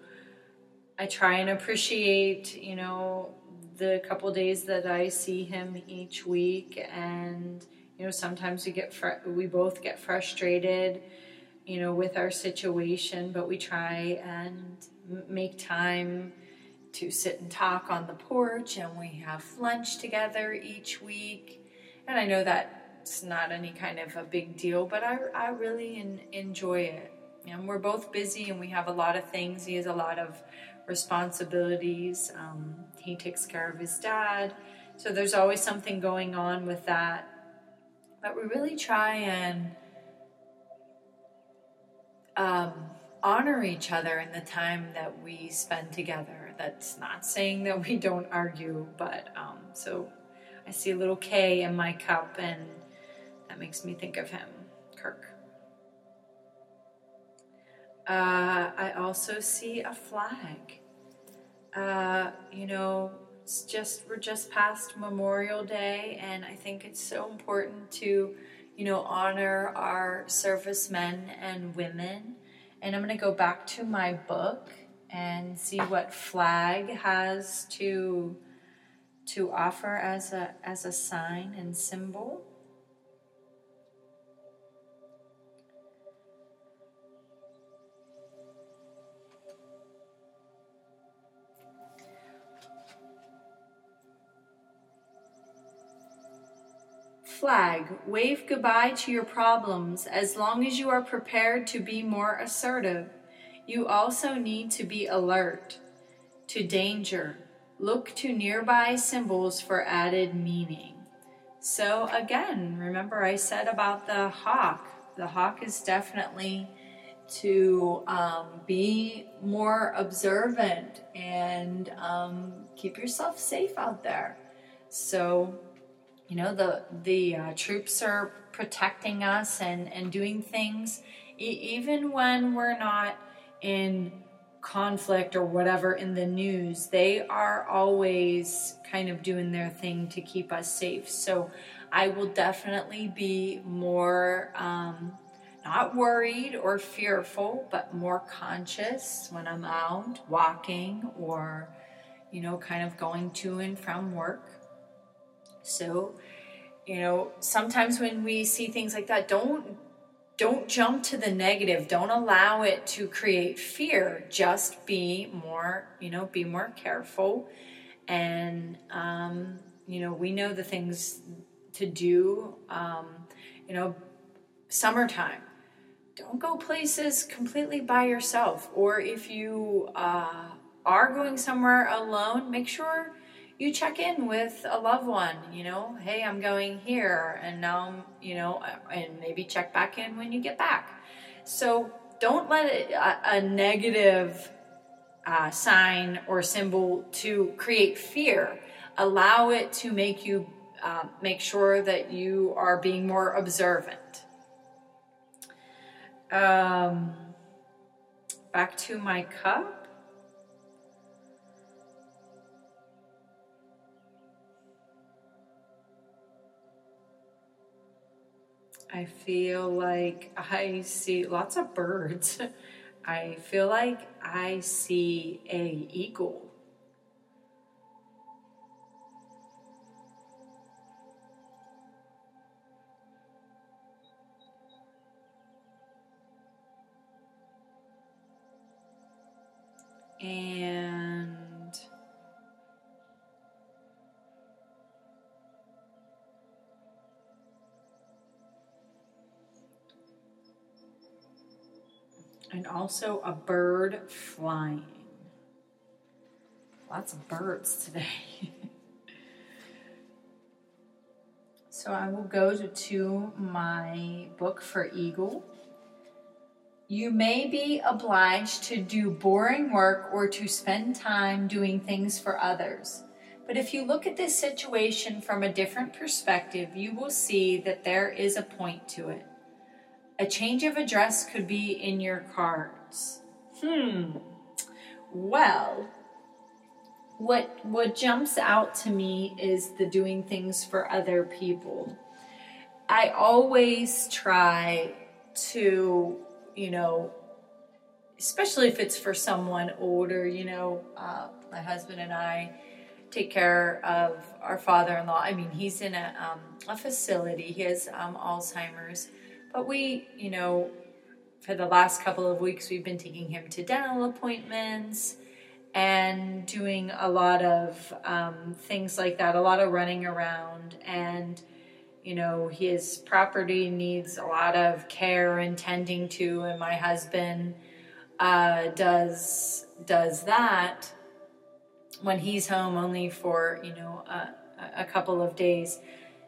I try and appreciate, you know, the couple days that I see him each week. And you know sometimes we get fr- we both get frustrated you know with our situation but we try and make time to sit and talk on the porch and we have lunch together each week. And i know that's not any kind of a big deal but i, I really in, enjoy it. And we're both busy and we have a lot of things. He has a lot of responsibilities um, he takes care of his dad so there's always something going on with that but we really try and um, honor each other in the time that we spend together. That's not saying that we don't argue, but um, so I see a little K in my cup, and that makes me think of him, Kirk. Uh, I also see a flag. Uh, you know, it's just we're just past Memorial Day, and I think it's so important to, you know, honor our servicemen and women. And I'm going to go back to my book and see what flag has to to offer as a as a sign and symbol. Flag, wave goodbye to your problems as long as you are prepared to be more assertive. You also need to be alert to danger. Look to nearby symbols for added meaning. So, again, remember I said about the hawk. The hawk is definitely to um, be more observant and um, keep yourself safe out there. So, you know the the uh, troops are protecting us and and doing things. E- even when we're not in conflict or whatever in the news they are always kind of doing their thing to keep us safe. So i will definitely be more um, not worried or fearful but more conscious when i'm out walking or you know kind of going to and from work so, you know, sometimes when we see things like that, don't don't jump to the negative. Don't allow it to create fear. Just be more, you know, be more careful. And, um, you know, we know the things to do. Um, you know, summertime. Don't go places completely by yourself. Or if you uh, are going somewhere alone, make sure you check in with a loved one, you know, hey, I'm going here, and now, you know, and maybe check back in when you get back. So don't let it, a, a negative uh, sign or symbol to create fear. Allow it to make you uh, make sure that you are being more observant. Um, back to my cup. I feel like I see lots of birds. I feel like I see a eagle. And and also a bird flying. Lots of birds today. so I will go to, to my book for Eagle. You may be obliged to do boring work or to spend time doing things for others. But if you look at this situation from a different perspective, you will see that there is a point to it. A change of address could be in your cards. Hmm. Well, what what jumps out to me is the doing things for other people. I always try to, you know, especially if it's for someone older, you know, uh, my husband and I take care of our father-in-law. I mean, he's in a, um, a facility. He has um, Alzheimer's but we, you know, for the last couple of weeks, we've been taking him to dental appointments and doing a lot of um, things like that, a lot of running around. And, you know, his property needs a lot of care and tending to, and my husband uh, does does that when he's home only for you know a, a couple of days.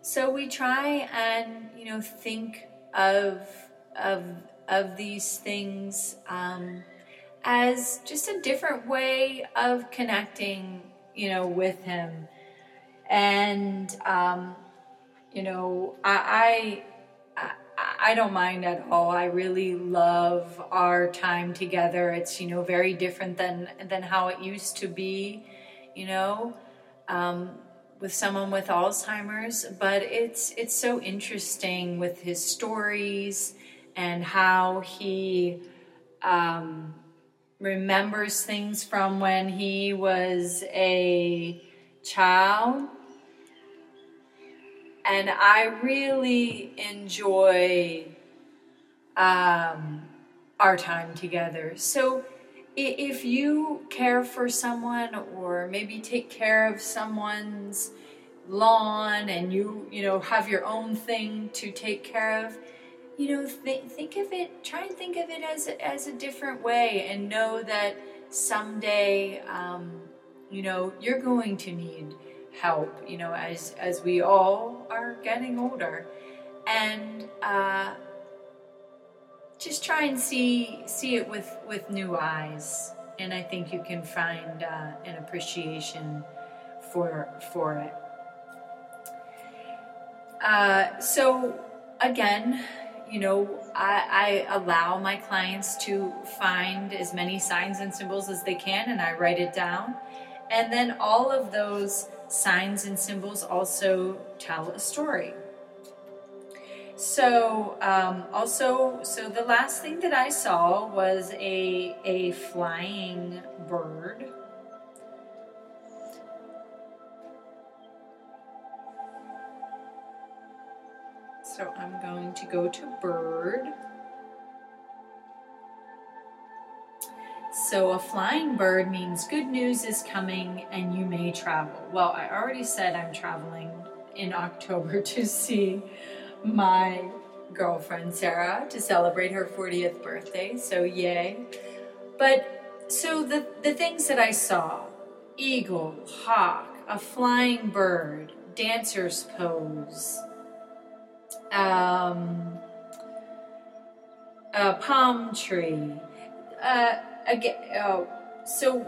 So we try and you know think of of of these things um, as just a different way of connecting, you know, with Him, and um, you know, I, I I don't mind at all. I really love our time together. It's you know very different than than how it used to be, you know. Um, with someone with Alzheimer's, but it's it's so interesting with his stories and how he um, remembers things from when he was a child. And I really enjoy um, our time together. So if you care for someone or maybe take care of someone's lawn and you you know have your own thing to take care of you know th- think of it try and think of it as as a different way and know that someday um, you know you're going to need help you know as as we all are getting older. And uh, just try and see see it with with new eyes. And i think you can find uh, an appreciation for for it. Uh, so again you know I, I allow my clients to find as many signs and symbols as they can and i write it down. And then all of those signs and symbols also tell a story so um, also, so the last thing that I saw was a a flying bird. So I'm going to go to bird. So a flying bird means good news is coming and you may travel. Well, I already said I'm traveling in October to see my girlfriend Sarah to celebrate her 40th birthday, so yay. But so the, the things that I saw eagle, hawk, a flying bird, dancer's pose, um, a palm tree. Uh, again, uh, so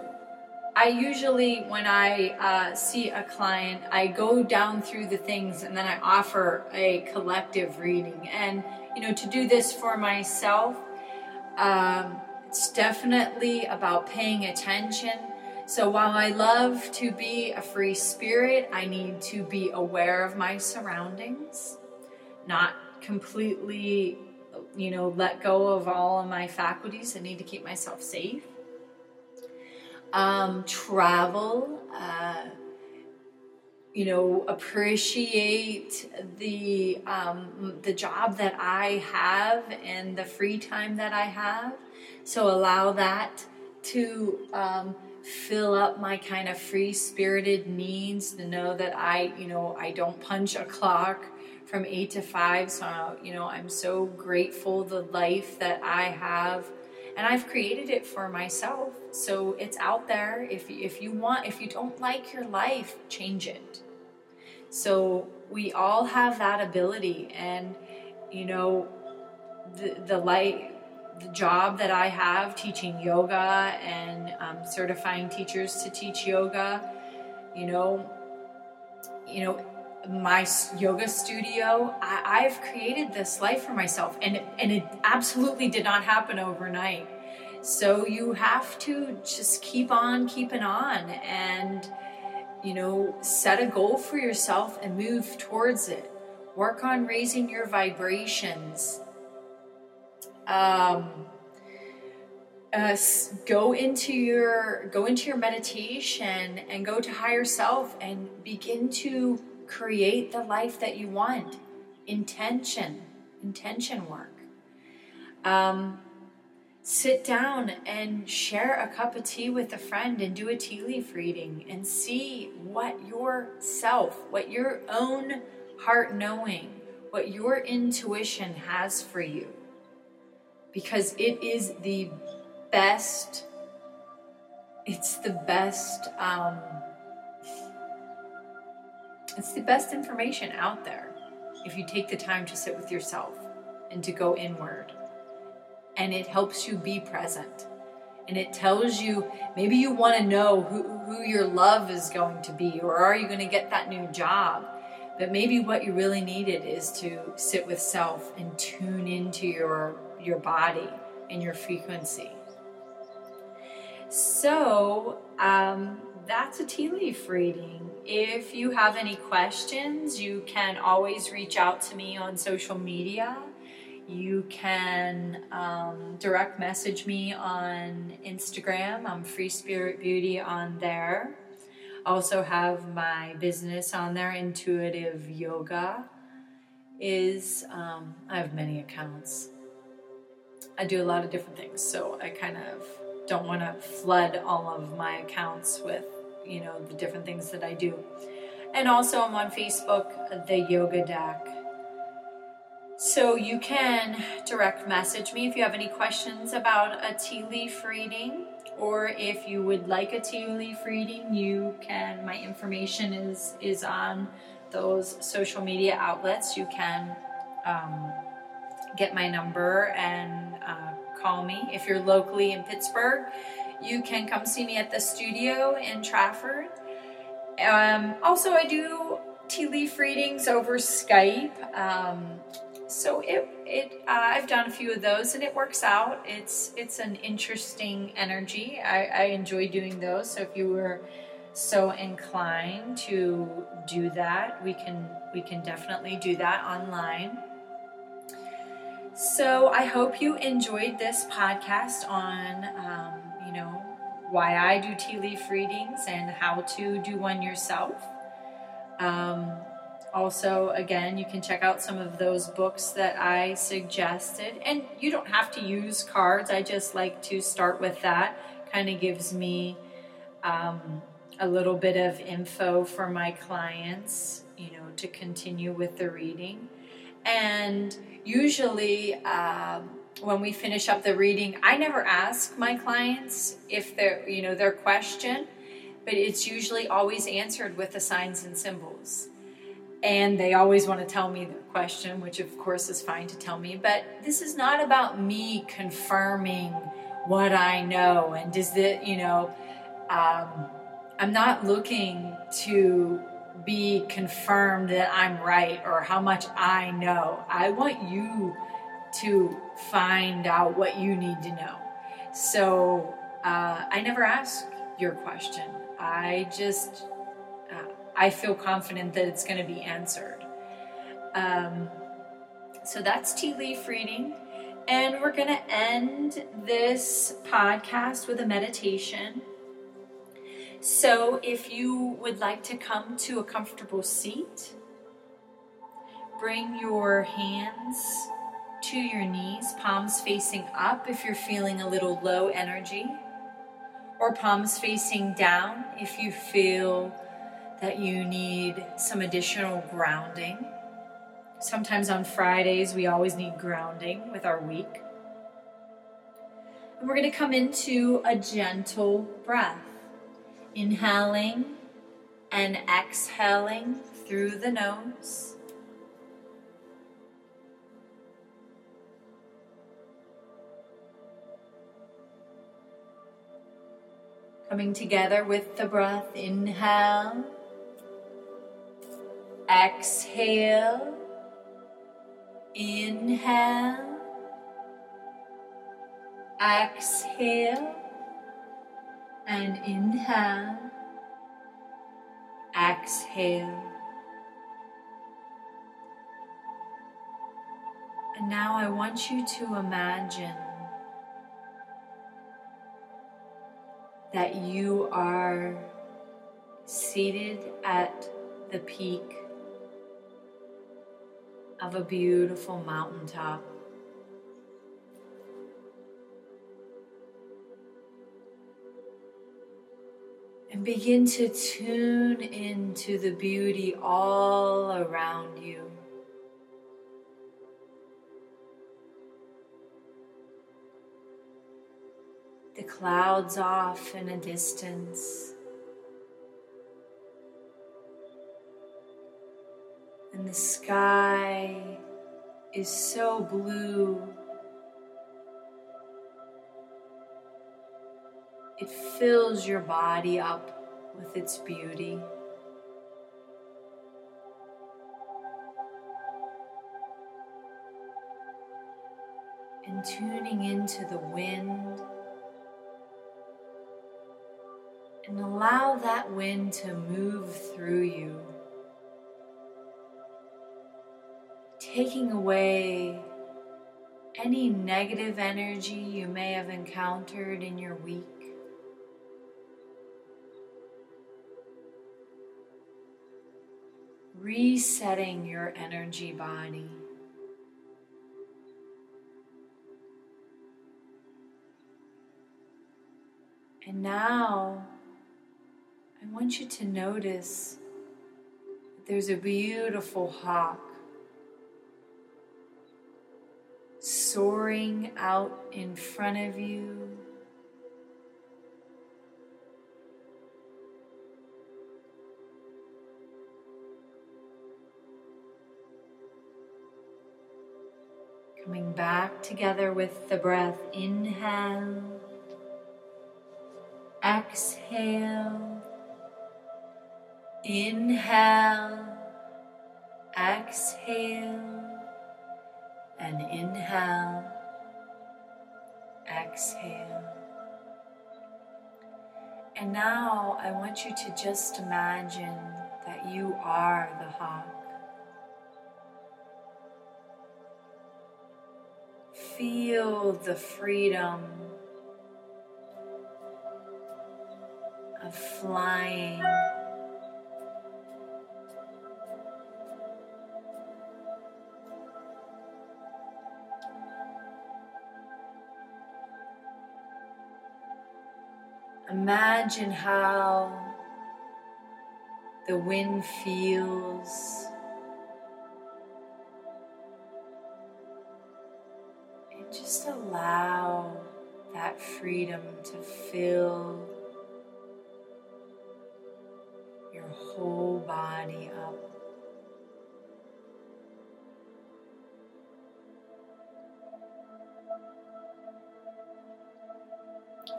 I usually, when I uh, see a client, I go down through the things and then I offer a collective reading. And, you know, to do this for myself, um, it's definitely about paying attention. So while I love to be a free spirit, I need to be aware of my surroundings, not completely, you know, let go of all of my faculties. I need to keep myself safe um, travel, uh, you know, appreciate the um, the job that I have and the free time that I have. So allow that to um, fill up my kind of free spirited needs. To know that I, you know, I don't punch a clock from eight to five. So you know, I'm so grateful the life that I have and I've created it for myself. So it's out there. If if you want, if you don't like your life, change it. So we all have that ability, and you know, the the light. The job that I have teaching yoga and um, certifying teachers to teach yoga, you know, you know, my yoga studio I, have created this life for myself and and it absolutely did not happen overnight. So you have to just keep on keeping on and you know set a goal for yourself and move towards it. Work on raising your vibrations. Um, uh, go into your go into your meditation and go to higher self and begin to create the life that you want. Intention, intention work. Um, sit down and share a cup of tea with a friend and do a tea leaf reading and see what yourself, what your own heart knowing, what your intuition has for you. Because it is the best, it's the best. Um, it's the best information out there if you take the time to sit with yourself and to go inward. And it helps you be present. And it tells you maybe you want to know who, who your love is going to be, or are you going to get that new job? But maybe what you really needed is to sit with self and tune into your, your body and your frequency. So, um, that's a tea leaf reading. If you have any questions, you can always reach out to me on social media. You can um, direct message me on Instagram. I'm Free Spirit Beauty on there. Also have my business on there, Intuitive Yoga. Is um, I have many accounts. I do a lot of different things, so I kind of don't want to flood all of my accounts with, you know, the different things that I do. And also, I'm on Facebook, the Yoga Deck. So you can direct message me if you have any questions about a tea leaf reading, or if you would like a tea leaf reading, you can. My information is is on those social media outlets. You can um, get my number and call me. If you're locally in Pittsburgh, you can come see me at the studio in Trafford. Um, also, I do tea leaf readings over Skype. Um, so it, it uh, I've done a few of those and it works out. It's it's an interesting energy. I, I enjoy doing those. So if you were so inclined to do that, we can we can definitely do that online. So I hope you enjoyed this podcast on, um, you know, why I do tea leaf readings and how to do one yourself. Um, also, again, you can check out some of those books that I suggested. And you don't have to use cards, I just like to start with that kind of gives me um, a little bit of info for my clients, you know, to continue with the reading. And usually, um, when we finish up the reading, I never ask my clients if they're, you know, their question, but it's usually always answered with the signs and symbols. And they always want to tell me their question, which of course is fine to tell me. But this is not about me confirming what I know. And does it, you know, um, I'm not looking to be confirmed that I'm right or how much I know. I want you to find out what you need to know. So uh, I never ask your question. I just uh, I feel confident that it's going to be answered. Um, so that's tea leaf reading. And we're going to end this podcast with a meditation. So if you would like to come to a comfortable seat, bring your hands to your knees, palms facing up if you're feeling a little low energy, or palms facing down if you feel that you need some additional grounding. Sometimes on Fridays, we always need grounding with our week. And we're going to come into a gentle breath, inhaling and exhaling through the nose. Coming together with the breath, inhale, exhale, inhale, exhale, and inhale, exhale. And now I want you to imagine that you are seated at the peak of a beautiful mountaintop. And begin to tune into the beauty all around you. the clouds off in a distance. And the sky is so blue. It fills your body up with its beauty. And tuning into the wind. and allow that wind to move through you, taking away any negative energy you may have encountered in your week. Resetting your energy body. And now I want you to notice that there's a beautiful hawk soaring out in front of you. Coming back together with the breath. Inhale, exhale. Inhale, exhale, and inhale, exhale. And now I want you to just imagine that you are the hawk. Feel the freedom of flying. imagine how the wind feels. Just allow that freedom to fill your whole body up.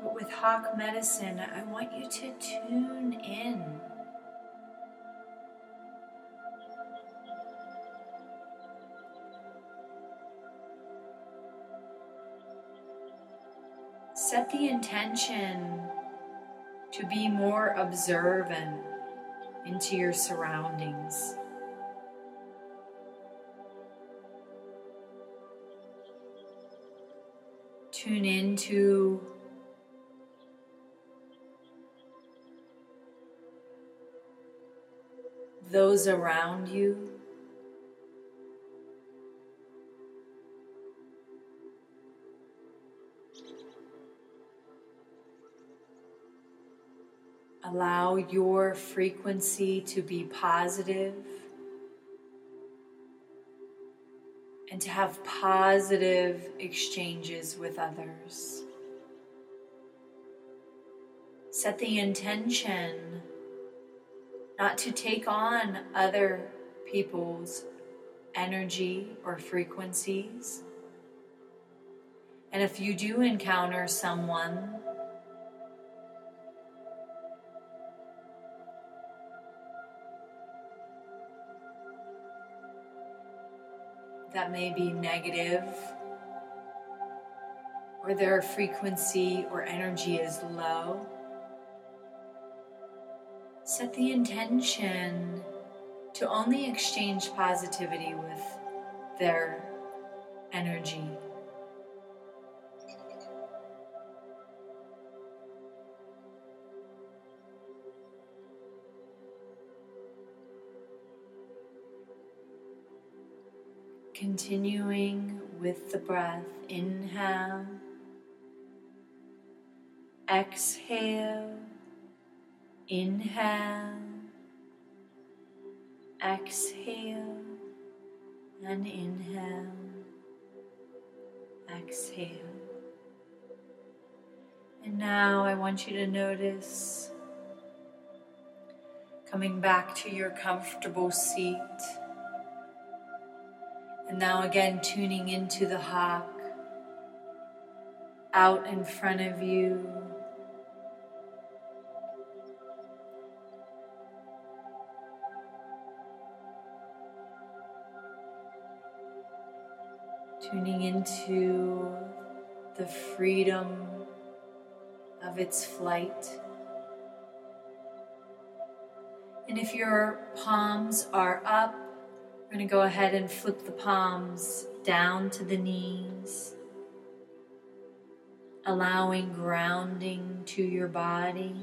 But with Hawk Medicine, I want you to tune in. Set the intention to be more observant into your surroundings. Tune into those around you. Allow your frequency to be positive and to have positive exchanges with others. Set the intention not to take on other people's energy or frequencies. And if you do encounter someone that may be negative or their frequency or energy is low, set the intention to only exchange positivity with their energy. Continuing with the breath, inhale, exhale, inhale, exhale, and inhale, exhale. And now I want you to notice coming back to your comfortable seat. And now again, tuning into the hawk out in front of you. Tuning into the freedom of its flight. And if your palms are up, we're going to go ahead and flip the palms down to the knees, allowing grounding to your body.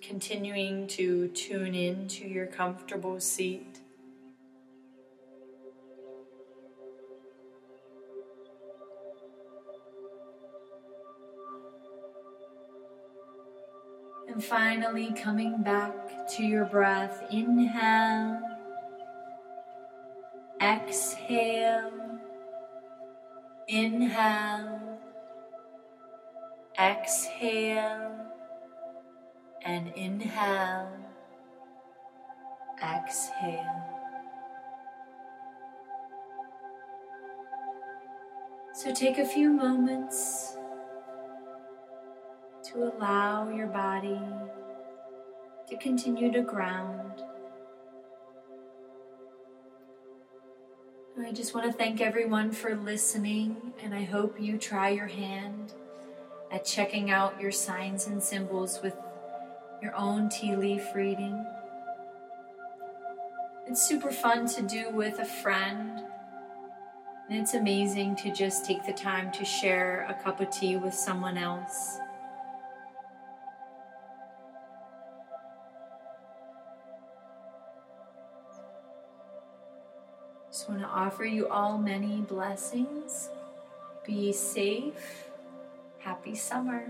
Continuing to tune in to your comfortable seat. And finally, coming back to your breath. Inhale, exhale, inhale, exhale, and inhale, exhale. So take a few moments to allow your body to continue to ground. I just want to thank everyone for listening, and I hope you try your hand at checking out your signs and symbols with your own tea leaf reading. It's super fun to do with a friend, and it's amazing to just take the time to share a cup of tea with someone else. Just want to offer you all many blessings Be safe. Happy summer.